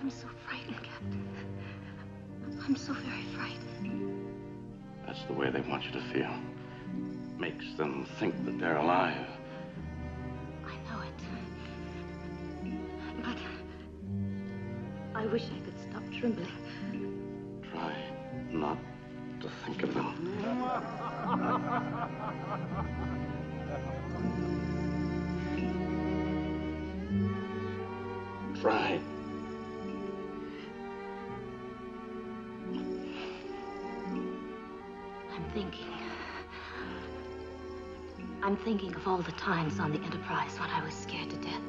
I'm so frightened, Captain. I'm so very frightened. That's the way they want you to feel. Makes them think that they're alive. I know it. But I wish I could stop trembling. Try not to think of them. Try. I'm thinking of all the times on the Enterprise when I was scared to death.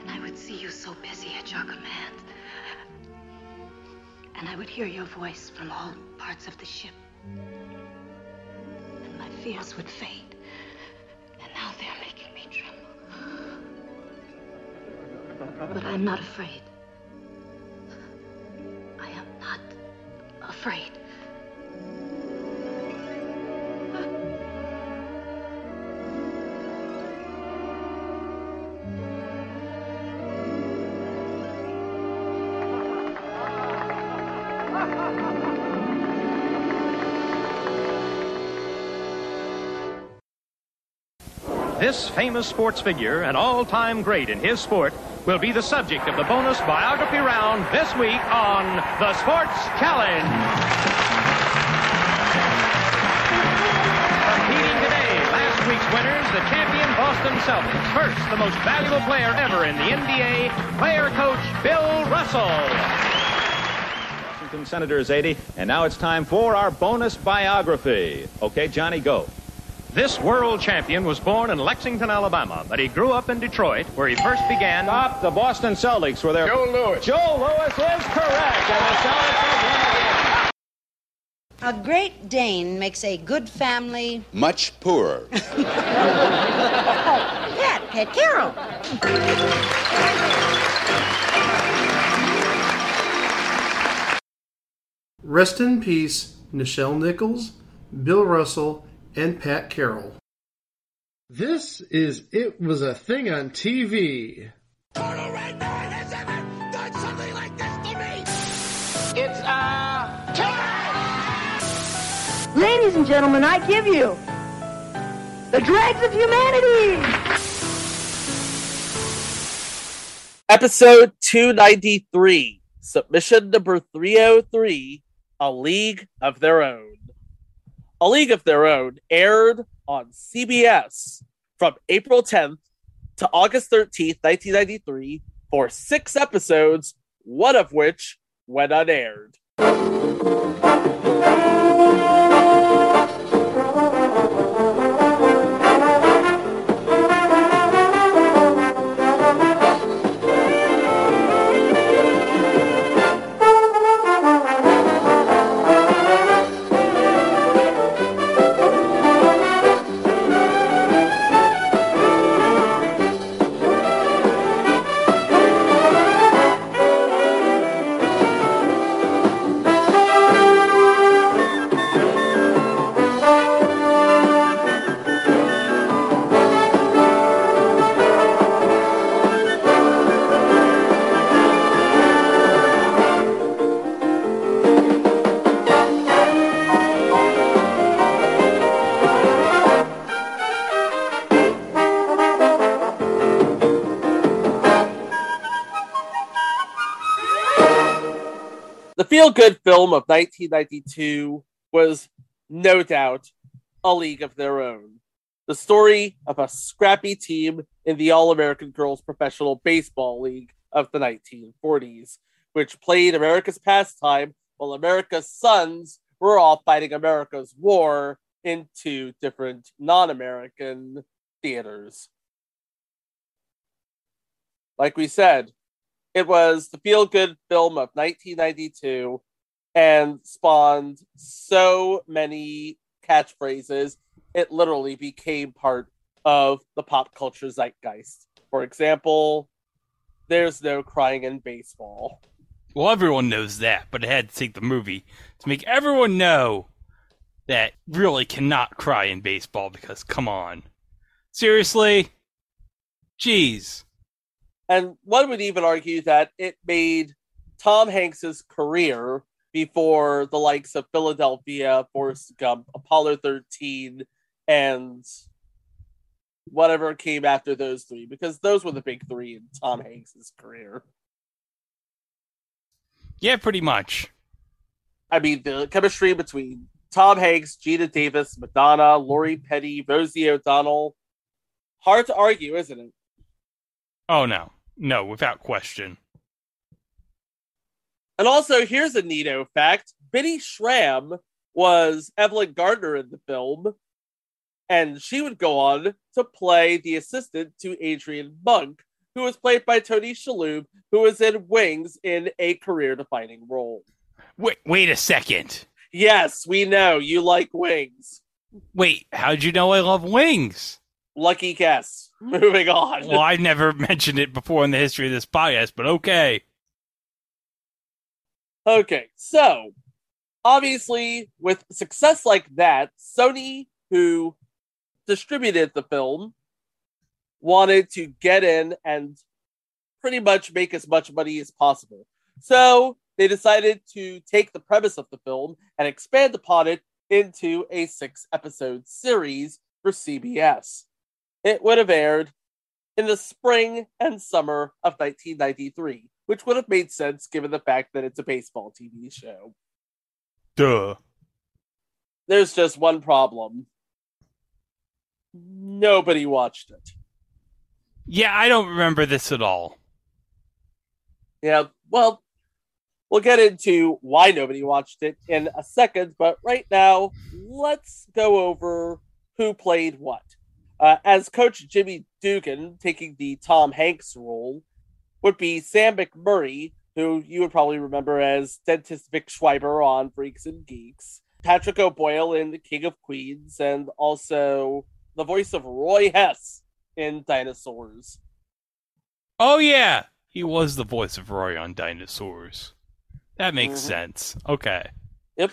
And I would see you so busy at your command. And I would hear your voice from all parts of the ship. And my fears would fade. And now they're making me tremble. But I'm not afraid. I am not afraid. This famous sports figure, an all time great in his sport, will be the subject of the bonus biography round this week on The Sports Challenge. Competing today, last week's winners, the champion Boston Celtics. First, the most valuable player ever in the NBA, player coach Bill Russell. Washington Senators 80, and now it's time for our bonus biography. Okay, Johnny, go. This world champion was born in Lexington, Alabama, but he grew up in Detroit, where he first began. Stop. The Boston Celtics were there. Joe Louis. Joe Louis is correct, and the Celtics have won. A great Dane makes a good family. Much poorer. Oh, Pat, Pat Carroll. Rest in peace, Nichelle Nichols, Bill Russell, and Pat Carroll. This is It Was a Thing on TV. Total Red Man has ever done something like this to me! It's, uh, time! Ladies and gentlemen, I give you the dregs of humanity! Episode 293, submission number 303, A League of Their Own. A League of Their Own aired on CBS from April 10th to August 13th, 1993, for six episodes, one of which went unaired. Feel good film of 1992 was no doubt a league of their own. The story of a scrappy team in the All American Girls Professional Baseball League of the 1940s, which played America's pastime while America's sons were all fighting America's war in two different non American theaters. Like we said, it was the feel good film of 1992 and spawned so many catchphrases, it literally became part of the pop culture zeitgeist. For example, there's no crying in baseball. Well, everyone knows that, but it had to take the movie to make everyone know that really cannot cry in baseball because, come on. Seriously? Jeez. And one would even argue that it made Tom Hanks's career before the likes of Philadelphia, Forrest Gump, Apollo 13, and whatever came after those three, because those were the big three in Tom Hanks's career. Yeah, pretty much. I mean, the chemistry between Tom Hanks, Geena Davis, Madonna, Lori Petty, Rosie O'Donnell. Hard to argue, isn't it? Oh, no. No, without question. And also, here's a neato fact Bitty Schram was Evelyn Gardner in the film, and she would go on to play the assistant to Adrian Monk, who was played by Tony Shalhoub, who was in Wings in a career defining role. Wait, wait a second. Yes, we know you like Wings. Wait, how'd you know I love Wings? Lucky guess. Moving on. Well, I've never mentioned it before in the history of this podcast, but okay. Okay, so obviously, with success like that, Sony, who distributed the film, wanted to get in and pretty much make as much money as possible. So they decided to take the premise of the film and expand upon it into a six episode series for CBS. It would have aired in the spring and summer of 1993, which would have made sense given the fact that it's a baseball TV show. Duh. There's just one problem. Nobody watched it. Yeah, I don't remember this at all. Yeah, well, we'll get into why nobody watched it in a second, but right now, let's go over who played what. Uh, as Coach Jimmy Dugan, taking the Tom Hanks role, would be Sam McMurray, who you would probably remember as Dentist Vic Schreiber on Freaks and Geeks, Patrick O'Boyle in The King of Queens, and also the voice of Roy Hess in Dinosaurs. Oh, yeah. He was the voice of Roy on Dinosaurs. That makes Mhm. sense. Okay. Yep.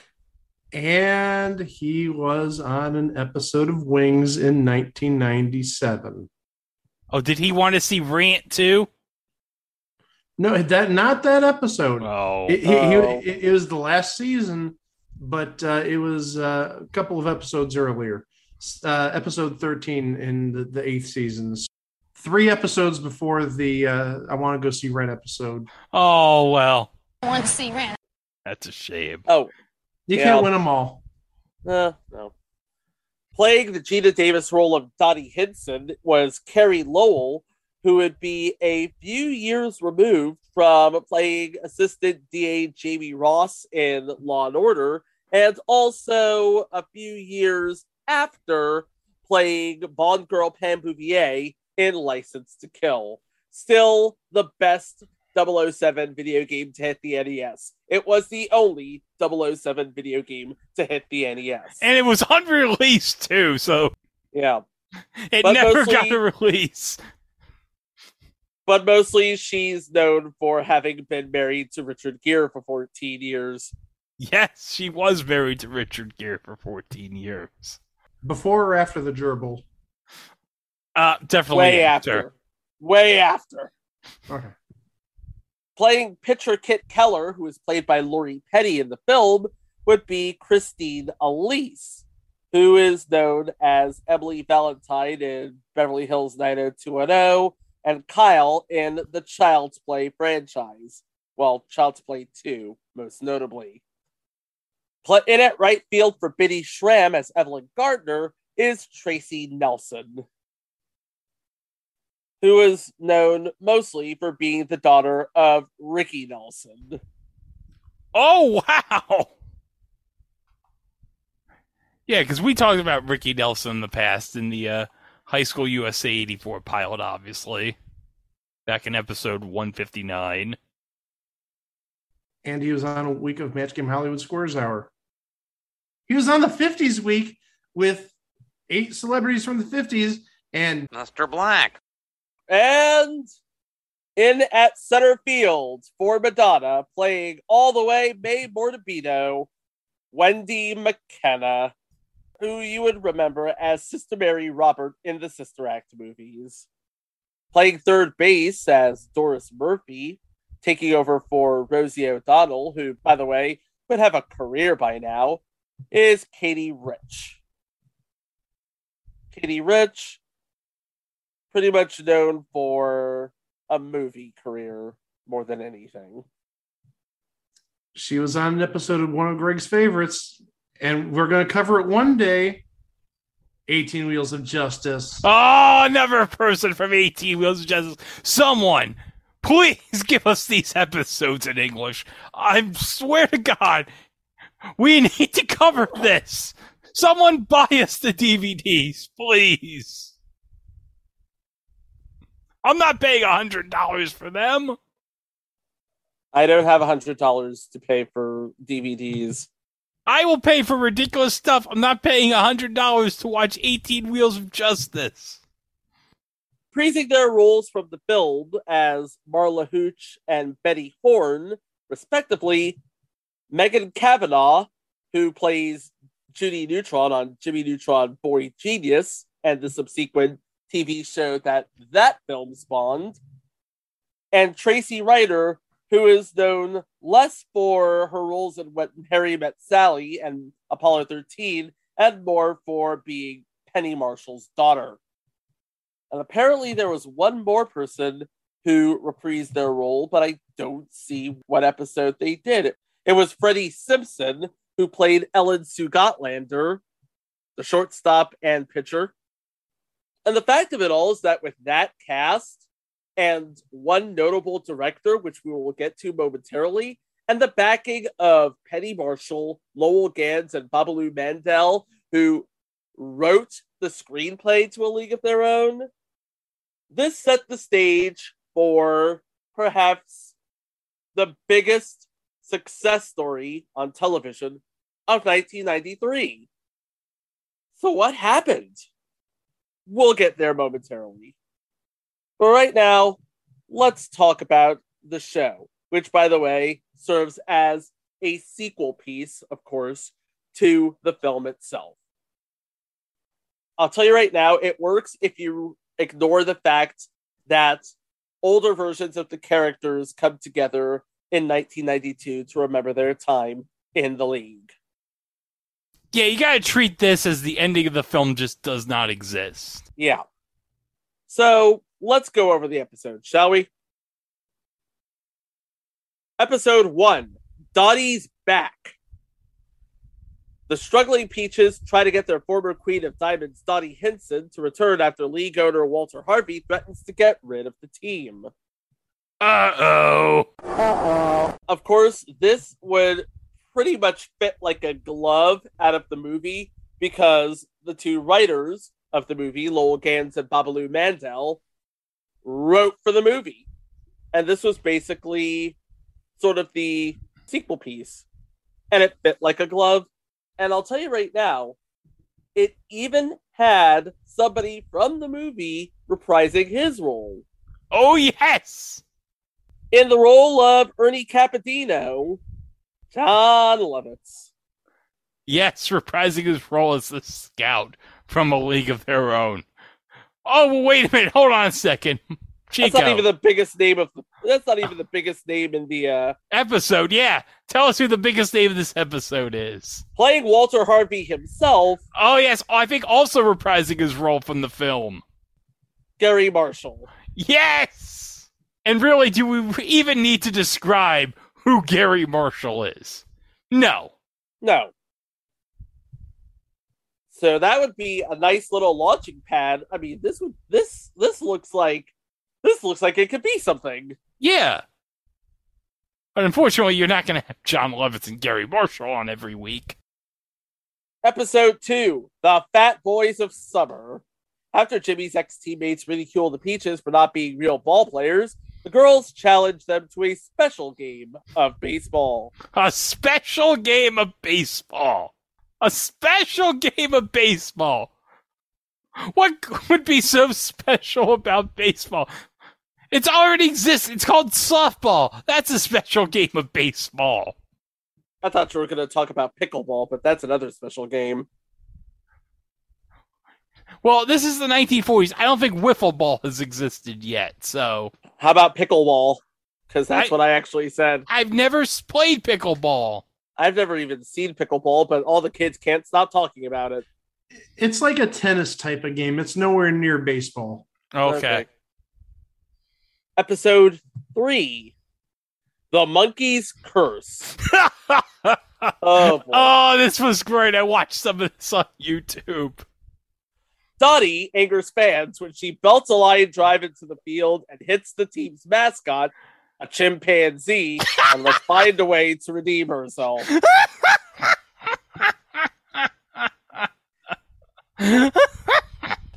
And he was on an episode of Wings in 1997. Oh, did he want to see Rant too? No, that not that episode. Oh. It, he- he- Oh. it, it was the last season, but uh, it was uh, a couple of episodes earlier. Uh, episode 13 in the, the eighth seasons. Three episodes before the uh, I Want to Go See Red episode. Oh, well. I want to see Rand. That's a shame. Oh, You Yeah. can't win them all. Uh, no. Playing the Geena Davis role of Dottie Hinson was Carrie Lowell, who would be a few years removed from playing Assistant DA Jamie Ross in Law and Order, and also a few years after playing Bond girl Pam Bouvier in License to Kill. Still the best 007 video game to hit the NES. It was the only 007 video game to hit the NES. And it was unreleased too, so yeah. it But never mostly- got a release. But mostly she's known for having been married to Richard Gere for 14 years. Yes, she was married to Richard Gere for 14 years. Before or after the gerbil? Uh, definitely Way after. Way after. Okay. Playing pitcher Kit Keller, who is played by Lori Petty in the film, would be Christine Elise, who is known as Emily Valentine in Beverly Hills 90210 and Kyle in the Child's Play franchise. Well, Child's Play 2, most notably. In at right field for Bitty Schram as Evelyn Gardner is Tracy Nelson, who is known mostly for being the daughter of Ricky Nelson. Oh, wow. Yeah, because we talked about Ricky Nelson in the past in the uh, High School USA 84 pilot, obviously, back in episode 159. And he was on a week of Match Game Hollywood Squares Hour. He was on the 50s week with eight celebrities from the 50s and Mr. Black. And in at center field for Madonna, playing all the way Mae Mordabito, Wendy Makkena, who you would remember as Sister Mary Robert in the Sister Act movies. Playing third base as Doris Murphy, taking over for Rosie O'Donnell, who, by the way, would have a career by now, is Katie Rich. Katie Rich, pretty much known for a movie career more than anything. She was on an episode of one of Greg's favorites, and we're going to cover it one day 18 Wheels of Justice. Oh, another person from 18 Wheels of Justice. Someone, please give us these episodes in English. I swear to God, we need to cover this. Someone buy us the DVDs, please. I'm not paying a hundred dollars for them. I don't have a hundred dollars to pay for DVDs. I will pay for ridiculous stuff. I'm not paying a hundred dollars to watch 18 Wheels of Justice. Praising their roles from the film as Marla Hooch and Betty Horn, respectively, Megan Cavanagh, who plays Judy Neutron on Jimmy Neutron Boy Genius and the subsequent TV show that that film spawned, and Tracy Reiner, who is known less for her roles in When Harry Met Sally and Apollo 13, and more for being Penny Marshall's daughter. And apparently, there was one more person who reprised their role, but I don't see what episode they did. It was Freddie Simpson, who played Ellen Sue Gotlander, the shortstop and pitcher. And the fact of it all is that with that cast and one notable director, which we will get to momentarily, and the backing of Penny Marshall, Lowell Ganz, and Babaloo Mandel, who wrote the screenplay to A League of Their Own, this set the stage for perhaps the biggest success story on television of 1993. So, what happened? We'll get there momentarily. But right now, let's talk about the show, which, by the way, serves as a sequel piece, of course, to the film itself. I'll tell you right now, it works if you ignore the fact that older versions of the characters come together in 1992 to remember their time in the league. Yeah, you gotta treat this as the ending of the film just does not exist. Yeah. So let's go over the episode, shall we? Episode one Dottie's back. The struggling Peaches try to get their former Queen of Diamonds, Dottie Hinson, to return after league owner Walter Harvey threatens to get rid of the team. Uh oh. Uh oh. Of course, this would pretty much fit like a glove out of the movie because the two writers of the movie, Lowell Ganz and Babaloo Mandel, wrote for the movie. And this was basically sort of the sequel piece. And it fit like a glove. And I'll tell you right now, it even had somebody from the movie reprising his role. Oh, yes! In the role of Ernie Capadino, Jon Lovitz. Yes, reprising his role as the scout from A League of Their Own. Oh, well, wait a minute. Hold on a second. Chico. That's not even the biggest name of. The, that's not even the biggest name in the uh, episode. Yeah, tell us who the biggest name of this episode is. Playing Walter Harvey himself. Oh yes, I think also reprising his role from the film. Garry Marshall. Yes. And really, do we even need to describe who Garry Marshall is? No. No. So that would be a nice little launching pad. I mean, this would this this looks like this looks like it could be something. Yeah. But unfortunately, you're not going to have Jon Lovitz and Garry Marshall on every week. Episode 2 The Fat Boys of Summer. After Jimmy's ex teammates ridicule the Peaches for not being real ball players, the girls challenge them to a special game of baseball. A special game of baseball. A special game of baseball. What would be so special about baseball? It's already exists. It's called softball. That's a special game of baseball. I thought you were going to talk about pickleball, but that's another special game. Well, this is the 1940s. I don't think wiffle ball has existed yet. So How about pickleball? Because that's I- what I actually said. I've never played pickleball. I've never even seen pickleball, but all the kids can't stop talking about it. It's like a tennis type of game. It's nowhere near baseball. Okay. Episode three The Monkey's Curse. Oh, boy. oh, this was great. I watched some of this on YouTube. Dottie angers fans when she belts a line drive into the field and hits the team's mascot, a chimpanzee, and must find a way to redeem herself.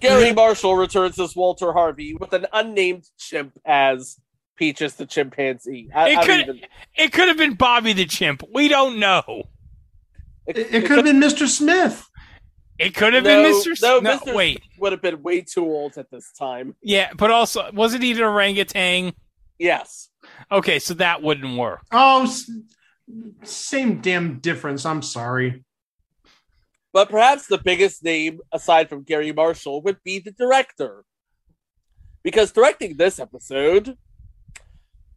Garry Marshall returns as Walter Harvey with an unnamed chimp as Peaches the chimpanzee. I, It I could even- it could have been Bobby the chimp. We don't know. it, It, it could have been Mr. Smith. It could have no, been Mr. No, no, Mr. wait. would have been way too old at this time. Yeah, but also wasn't he an orangutan? Yes. Okay, so that wouldn't work. Oh, same damn difference. I'm sorry. But perhaps the biggest name, aside from Garry Marshall, would be the director. Because directing this episode,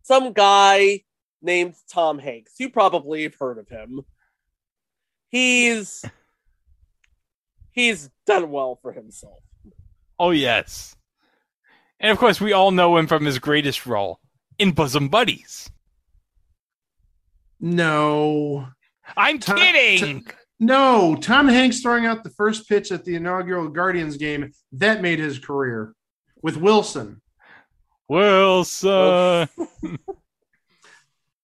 some guy named Tom Hanks. You probably have heard of him. He's he's done well for himself. Oh yes. And of course we all know him from his greatest role in Bosom Buddies. No. I'm Tom- kidding. No, Tom Hanks throwing out the first pitch at the inaugural Guardians game, that made his career with Wilson. Wilson.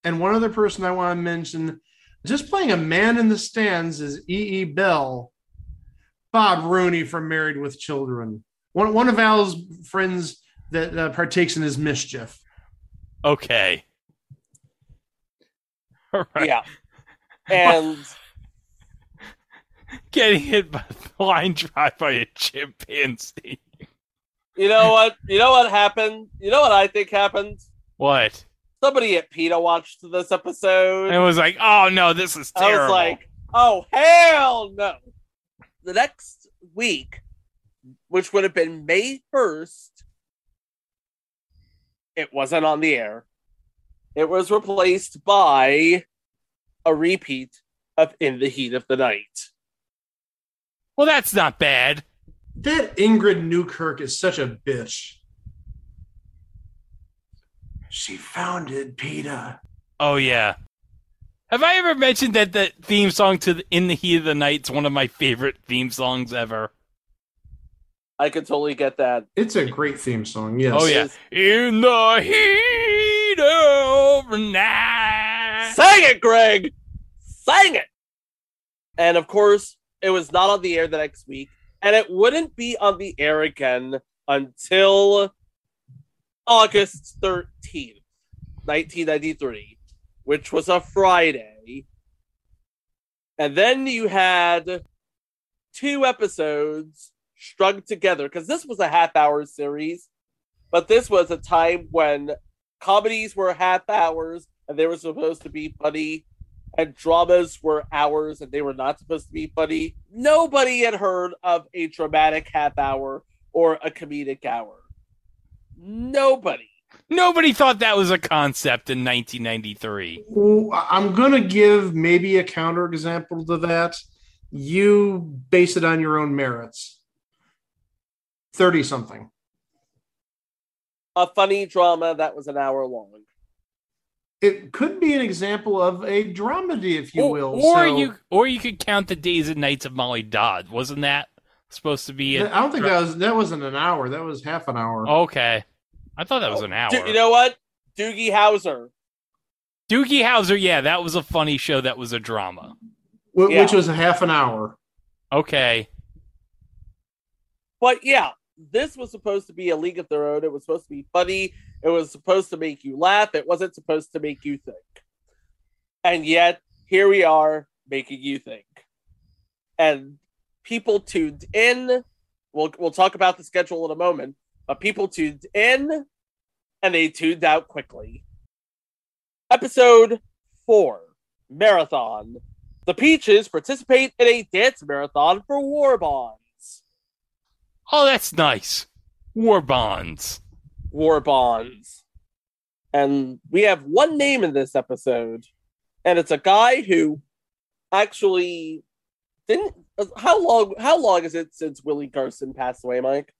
And one other person I want to mention, just playing a man in the stands is E. E. Bell, Bob Rooney from Married with Children. One, one of Al's friends that uh, partakes in his mischief. Okay. All right. Yeah. And Getting hit by the line drive by a chimpanzee. you know what? You know what happened? You know what I think happened? What? Somebody at PETA watched this episode. And it was like, oh no, this is I terrible. was like, oh hell no. The next week, which would have been May 1st, it wasn't on the air. It was replaced by a repeat of In the Heat of the Night. well, that's not bad. That Ingrid Newkirk is such a bitch. She founded PETA. Oh yeah. Have I ever mentioned that the theme song to the, In the Heat of the Night is one of my favorite theme songs ever? I could totally get that. It's a great theme song. Yes. Oh yeah. In the heat of the night. Sang it, Greg! Sang it! And of course, it was not on the air the next week, and it wouldn't be on the air again until August 13th, 1993, which was a Friday. And then you had two episodes strung together because this was a half hour series, but this was a time when comedies were half hours and they were supposed to be funny, and dramas were hours and they were not supposed to be funny. Nobody had heard of a dramatic half hour or a comedic hour. Nobody. Nobody thought that was a concept in 1993. I'm going to give maybe a counterexample to that. You base it on your own merits. 30 something. A funny drama that was an hour long. It could be an example of a dramedy, if you or, will. or So- you or you could count the days and nights of Molly Dodd. Wasn't that supposed to be? a I don't think that was that wasn't an hour. That was half an hour. Okay, I thought that was oh, an hour. Du- you know what? Doogie Howser. Doogie Howser, yeah, that was a funny show. That was a drama. wh- yeah. which was a half an hour. Okay, But yeah, this was supposed to be a league of their own. It was supposed to be funny. It was supposed to make you laugh. It wasn't supposed to make you think. And yet, here we are making you think. And people tuned in. We'll, we'll talk about the schedule in a moment. But people tuned in and they tuned out quickly. Episode 4 Marathon. The Peaches participate in a dance marathon for war bonds. Oh, that's nice. War bonds. War bonds. And we have one name in this episode, and it's a guy who actually didn't. How long? How long is it since Willie Garson passed away, Mike?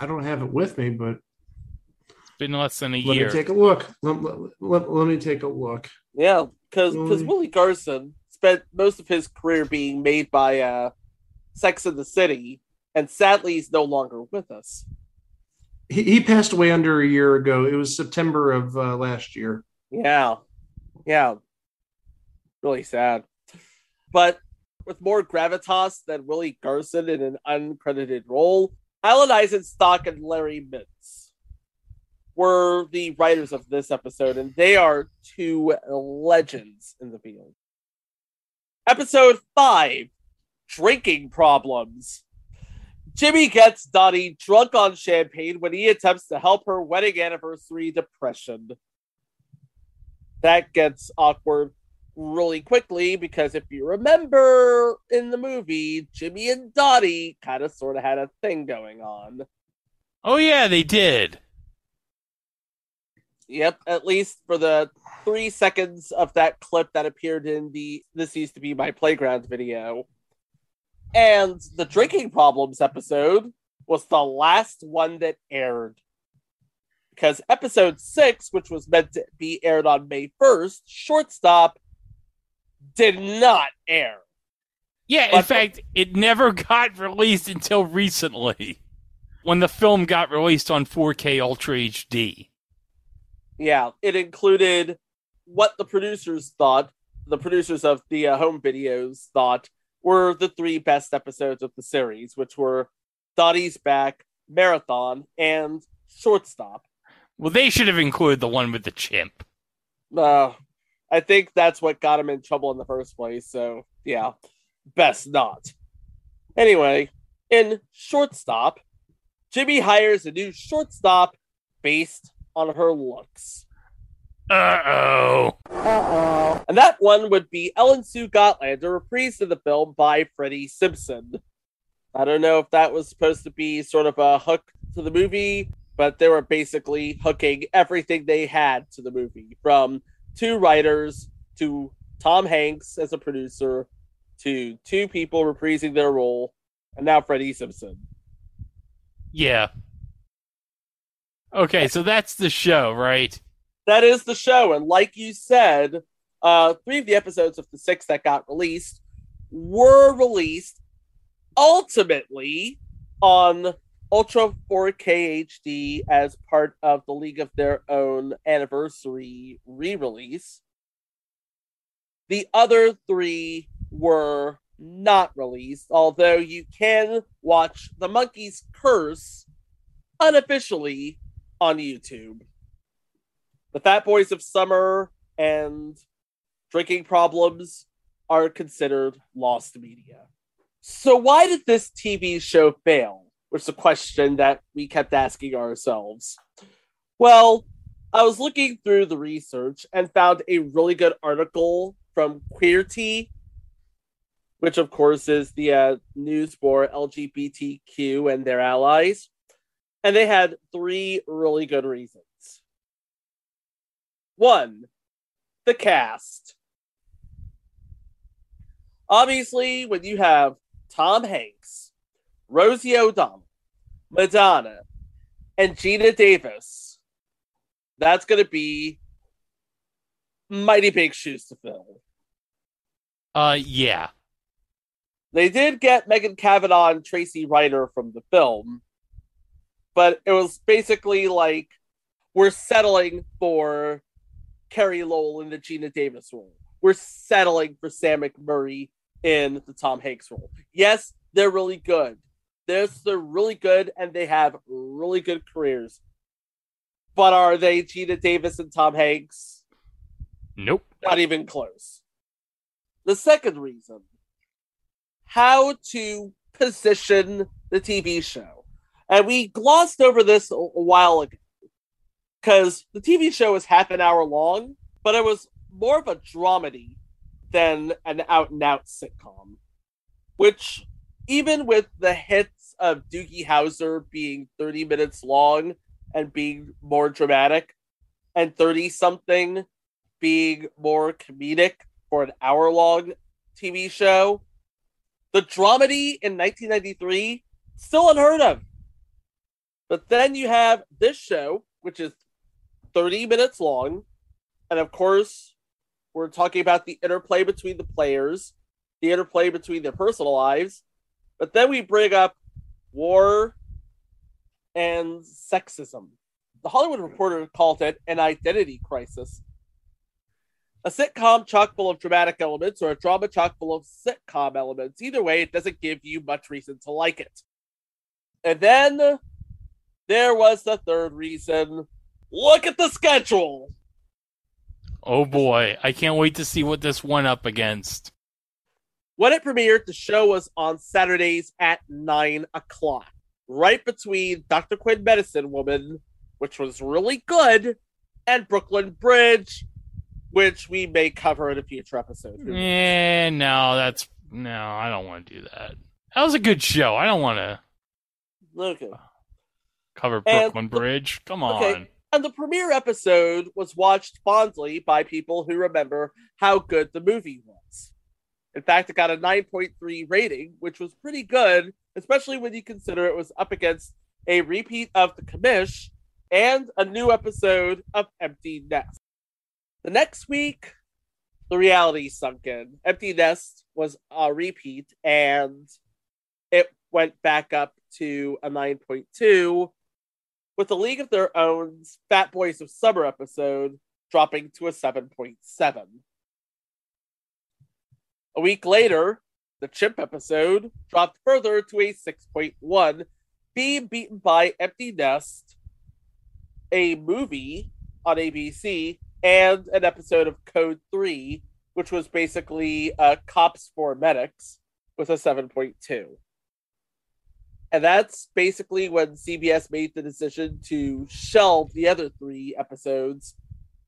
I don't have it with me, but It's been less than a let year. me take a look. Let, let, let, let me take a look. Yeah, because because Willie- Willie Garson spent most of his career being made by uh, Sex in the City, and sadly, he's no longer with us. He, he passed away under a year ago. It was September of uh, last year. Yeah, yeah, really sad. But with more gravitas than Willie Garson in an uncredited role, Alan Eisenstock and Larry Mintz were the writers of this episode, and they are two legends in the field. Episode 5 Drinking Problems. Jimmy gets Dottie drunk on champagne when he attempts to help her wedding anniversary depression. That gets awkward really quickly because if you remember in the movie, Jimmy and Dottie kind of sort of had a thing going on. Oh yeah, they did. Yep, at least for the three seconds of that clip that appeared in the This Used to Be My Playground video. And the drinking problems episode was the last one that aired. Because episode six, which was meant to be aired on May 1st, Shortstop, did not air. Yeah, in But- fact, it never got released until recently when the film got released on 4K Ultra HD. Yeah, it included what the producers thought, the producers of the uh, home videos thought were the three best episodes of the series, which were Dottie's Back, Marathon, and Shortstop. Well, they should have included the one with the chimp. Uh, I think that's what got him in trouble in the first place, so yeah, best not. Anyway, in Shortstop, Jimmy hires a new shortstop based on her looks. Uh oh. Uh-oh. And that one would be Ellen Sue Gotlander, reprised in the film by Freddie Simpson. I don't know if that was supposed to be sort of a hook to the movie, but they were basically hooking everything they had to the movie from two writers to Tom Hanks as a producer to two people reprising their role, and now Freddie Simpson. Yeah. Okay, so that's the show, right? that is the show. And like you said, uh, three of the episodes of the six that got released were released ultimately on Ultra 4K HD as part of the League of Their Own anniversary re release. The other three were not released, although you can watch The Monkey's Curse unofficially on YouTube. The Fat Boys of Summer and Drinking Problems are considered lost media. So, why did this TV show fail? Was the question that we kept asking ourselves. Well, I was looking through the research and found a really good article from Queerty, which, of course, is the uh, news for LGBTQ and their allies. And they had three really good reasons. One, the cast. Obviously, when you have Tom Hanks, Rosie O'Donnell, Madonna, and Geena Davis, that's going to be mighty big shoes to fill. Uh, yeah. They did get Megan Cavanagh and Tracy Reiner from the film, but it was basically like we're settling for Carrie Lowell in the Geena Davis role. We're settling for Sam McMurray in the Tom Hanks role. Yes, they're really good. They're, they're really good and they have really good careers. But are they Geena Davis and Tom Hanks? Nope. Not even close. The second reason how to position the TV show. And we glossed over this a, while ago because the TV show is half an hour long, but it was more of a dramedy than an out and out sitcom, which, even with the hits of Doogie Howser being 30 minutes long and being more dramatic, and 30 something being more comedic for an hour long TV show. The dramedy in 1993, still unheard of. But then you have this show, which is 30 minutes long. And of course, we're talking about the interplay between the players, the interplay between their personal lives. But then we bring up war and sexism. The Hollywood Reporter called it an identity crisis. A sitcom chock full of dramatic elements or a drama chock full of sitcom elements. Either way, it doesn't give you much reason to like it. And then there was the third reason. Look at the schedule. Oh boy, I can't wait to see what this went up against. When it premiered, the show was on Saturdays at 9 o'clock, right between Dr. Quinn Medicine Woman, which was really good, and Brooklyn Bridge, which we may cover in a future episode. Yeah, no, that's no, I don't want to do that. That was a good show. I don't want to Okay. cover And Brooklyn the- Bridge. Come on. Okay. And the premiere episode was watched fondly by people who remember how good the movie was. In fact, it got a 9.3 rating, which was pretty good, especially when you consider it was up against a repeat of The Commish and a new episode of Empty Nest. The next week, the reality sunk in. Empty Nest was a repeat, and it went back up to a 9.2 with the League of Their Own's Fat Boys of Summer episode dropping to a 7.7. A week later, the Chimp episode dropped further to a 6.1, being beaten by Empty Nest, a movie on ABC, and an episode of Code 3, which was basically uh, Cops for Medics, with a 7.2. And that's basically when CBS made the decision to shelve the other three episodes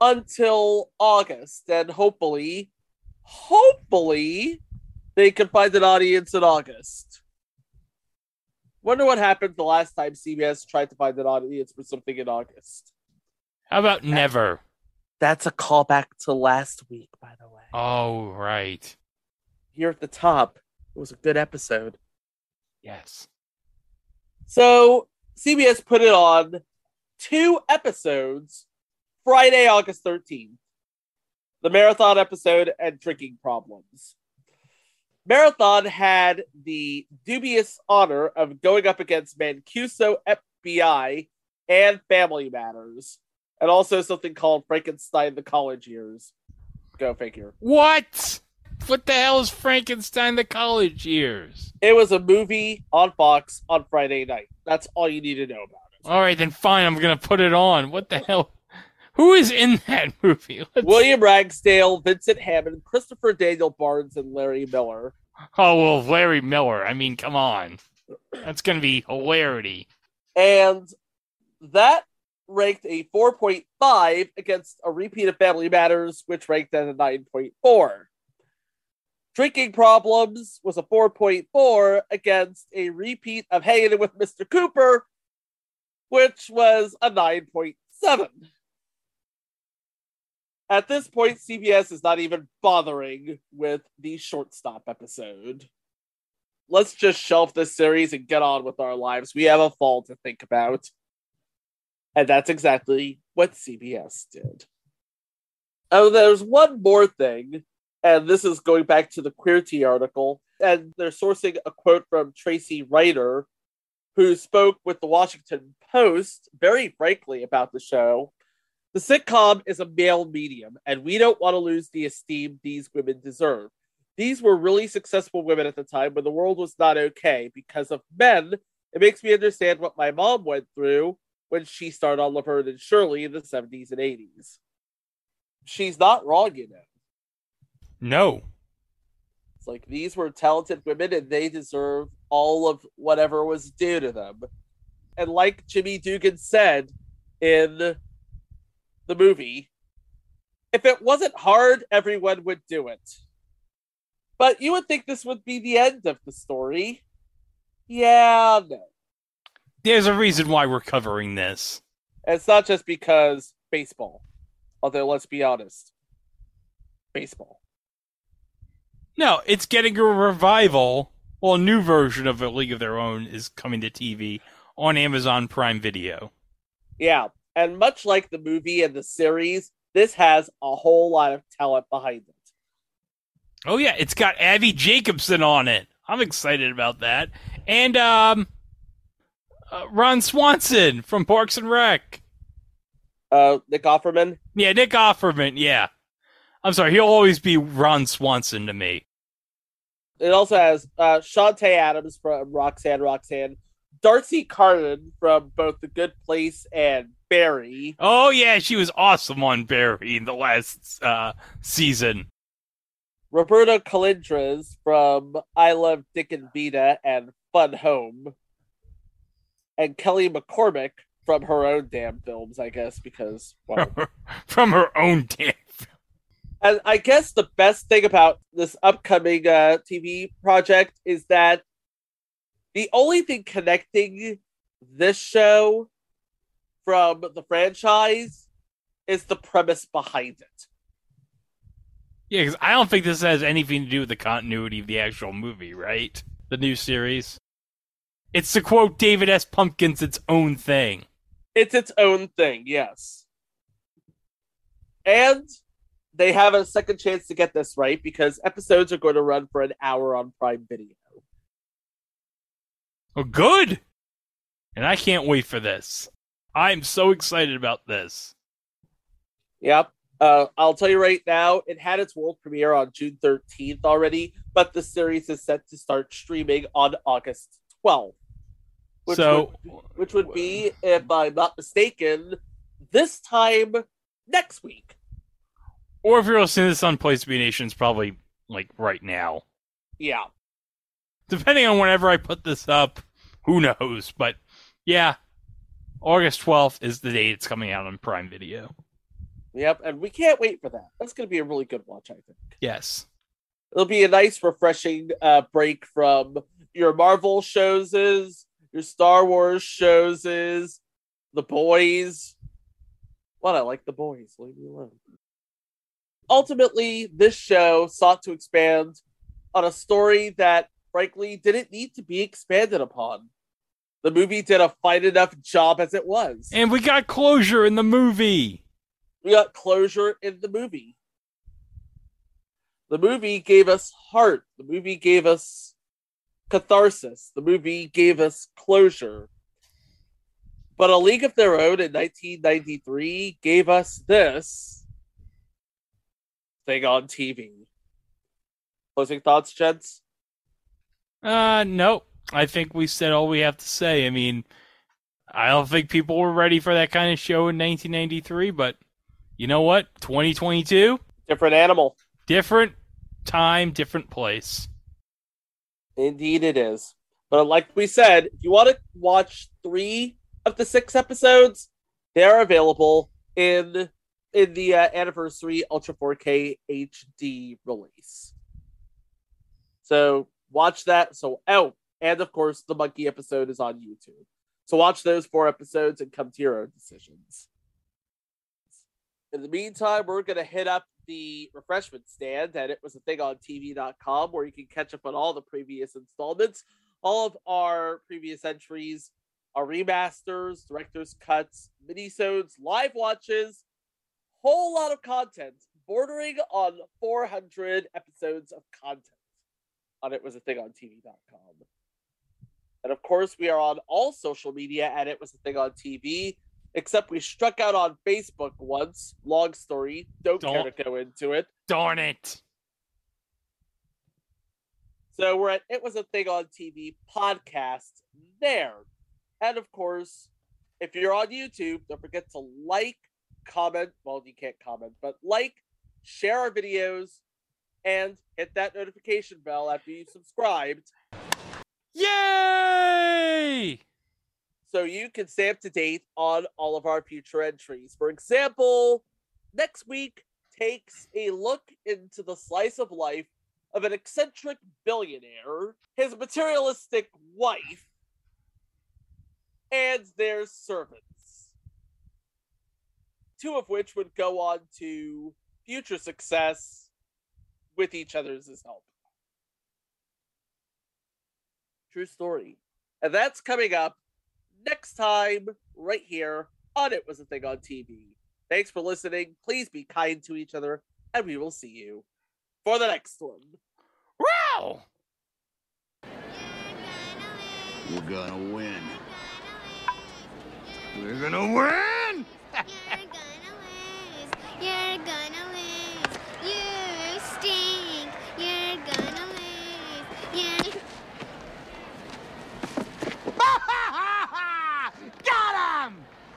until August. And hopefully, hopefully, they can find an audience in August. Wonder what happened the last time CBS tried to find an audience for something in August. How about never? That's a callback to last week, by the way. Oh, right. Here at the top, it was a good episode. Yes. So CBS put it on two episodes Friday, August 13th. The marathon episode and drinking problems. Marathon had the dubious honor of going up against Mancuso FBI and Family Matters, and also something called Frankenstein the College Years. Go figure. What? What the hell is Frankenstein the College Years? It was a movie on Fox on Friday night. That's all you need to know about it. All right, then fine. I'm gonna put it on. What the hell? Who is in that movie? Let's- William Ragsdale, Vincent Hammond, Christopher Daniel Barnes, and Larry Miller. Oh well, Larry Miller. I mean, come on. That's gonna be hilarity. And that ranked a 4.5 against a repeat of Family Matters, which ranked at a 9.4. Drinking Problems was a 4.4 against a repeat of Hanging with Mr. Cooper, which was a 9.7. At this point, CBS is not even bothering with the shortstop episode. Let's just shelf this series and get on with our lives. We have a fall to think about. And that's exactly what CBS did. Oh, there's one more thing, and this is going back to the Queerty article, and they're sourcing a quote from Tracy Reiner, who spoke with the Washington Post very frankly about the show. The sitcom is a male medium, and we don't want to lose the esteem these women deserve. These were really successful women at the time when the world was not okay because of men. It makes me understand what my mom went through when she started on Laverne and Shirley in the 70s and 80s. She's not wrong, you know. No. It's like these were talented women and they deserve all of whatever was due to them. And like Jimmy Dugan said in the movie, if it wasn't hard, everyone would do it. But you would think this would be the end of the story. Yeah, no. There's a reason why we're covering this. It's not just because baseball. Although, let's be honest, baseball. No, it's getting a revival. Well, a new version of A League of Their Own is coming to TV on Amazon Prime Video. Yeah, and much like the movie and the series, this has a whole lot of talent behind it. Oh yeah, it's got Abbi Jacobson on it. I'm excited about that. And um uh, Ron Swanson from Parks and Rec. Uh Nick Offerman? Yeah, Nick Offerman, yeah. I'm sorry, he'll always be Ron Swanson to me. It also has uh Chanté Adams from Roxanne Roxanne, D'Arcy Carden from both The Good Place and Barry. Oh yeah, she was awesome on Barry in the last uh season. Roberta Colindrez from I Love Dick and Vida and Fun Home. And Kelly McCormack from her own damn films, I guess, because well, from her own damn and I guess the best thing about this upcoming uh, TV project is that the only thing connecting this show from the franchise is the premise behind it. Yeah, because I don't think this has anything to do with the continuity of the actual movie, right? The new series. It's to quote David S. Pumpkins, its own thing. It's its own thing, yes. And they have a second chance to get this right because episodes are going to run for an hour on Prime Video. Oh, good. And I can't wait for this. I'm so excited about this. Yep. Uh, I'll tell you right now, it had its world premiere on June 13th already, but the series is set to start streaming on August 12th. Which so, would, which would be, if I'm not mistaken, this time next week. Or if you're listening to this on Place to Be Nations, probably like right now. Yeah. Depending on whenever I put this up, who knows? But yeah, August 12th is the date it's coming out on Prime Video. Yep, and we can't wait for that. That's going to be a really good watch, I think. Yes. It'll be a nice, refreshing uh, break from your Marvel shows, your Star Wars shows, The Boys. What I like The Boys. Leave me alone. Ultimately, this show sought to expand on a story that, frankly, didn't need to be expanded upon. The movie did a fine enough job as it was. And we got closure in the movie. We got closure in the movie. The movie gave us heart. The movie gave us catharsis. The movie gave us closure. But A League of Their Own in 1993 gave us this thing on TV. Closing thoughts, gents? Uh, nope. I think we said all we have to say. I mean, I don't think people were ready for that kind of show in 1993, but you know what? 2022? Different animal. Different time, different place. Indeed, it is. But like we said, if you want to watch three of the six episodes, they are available in in the uh, anniversary Ultra 4K HD release. So watch that. So oh, and of course the monkey episode is on YouTube. So watch those four episodes and come to your own decisions. In the meantime, we're gonna hit up the refreshment stand, and it was a thing on TV.com where you can catch up on all the previous installments, all of our previous entries, our remasters, director's cuts, minisodes, live watches, whole lot of content, bordering on 400 episodes of content. On it was a thing on TV.com. And of course, we are on all social media, and it was a thing on TV except we struck out on Facebook once. Long story. Don't, don't, care to go into it. Darn it. So we're at It Was a Thing on TV podcast there. And of course, if you're on YouTube, don't forget to like, comment. Well, you can't comment, but like, share our videos, and hit that notification bell after you've subscribed. Yay! So you can stay up to date on all of our future entries. For example, next week takes a look into the slice of life of an eccentric billionaire, his materialistic wife, and their servants. Two of which would go on to future success with each other's help. True story. And that's coming up next time right here on It Was a Thing on TV. Thanks for listening. Please be kind to each other, and we will see you for the next one. Wow! We're gonna win. We're gonna win! You're gonna lose. You're gonna lose. You stink. You're gonna lose. You're...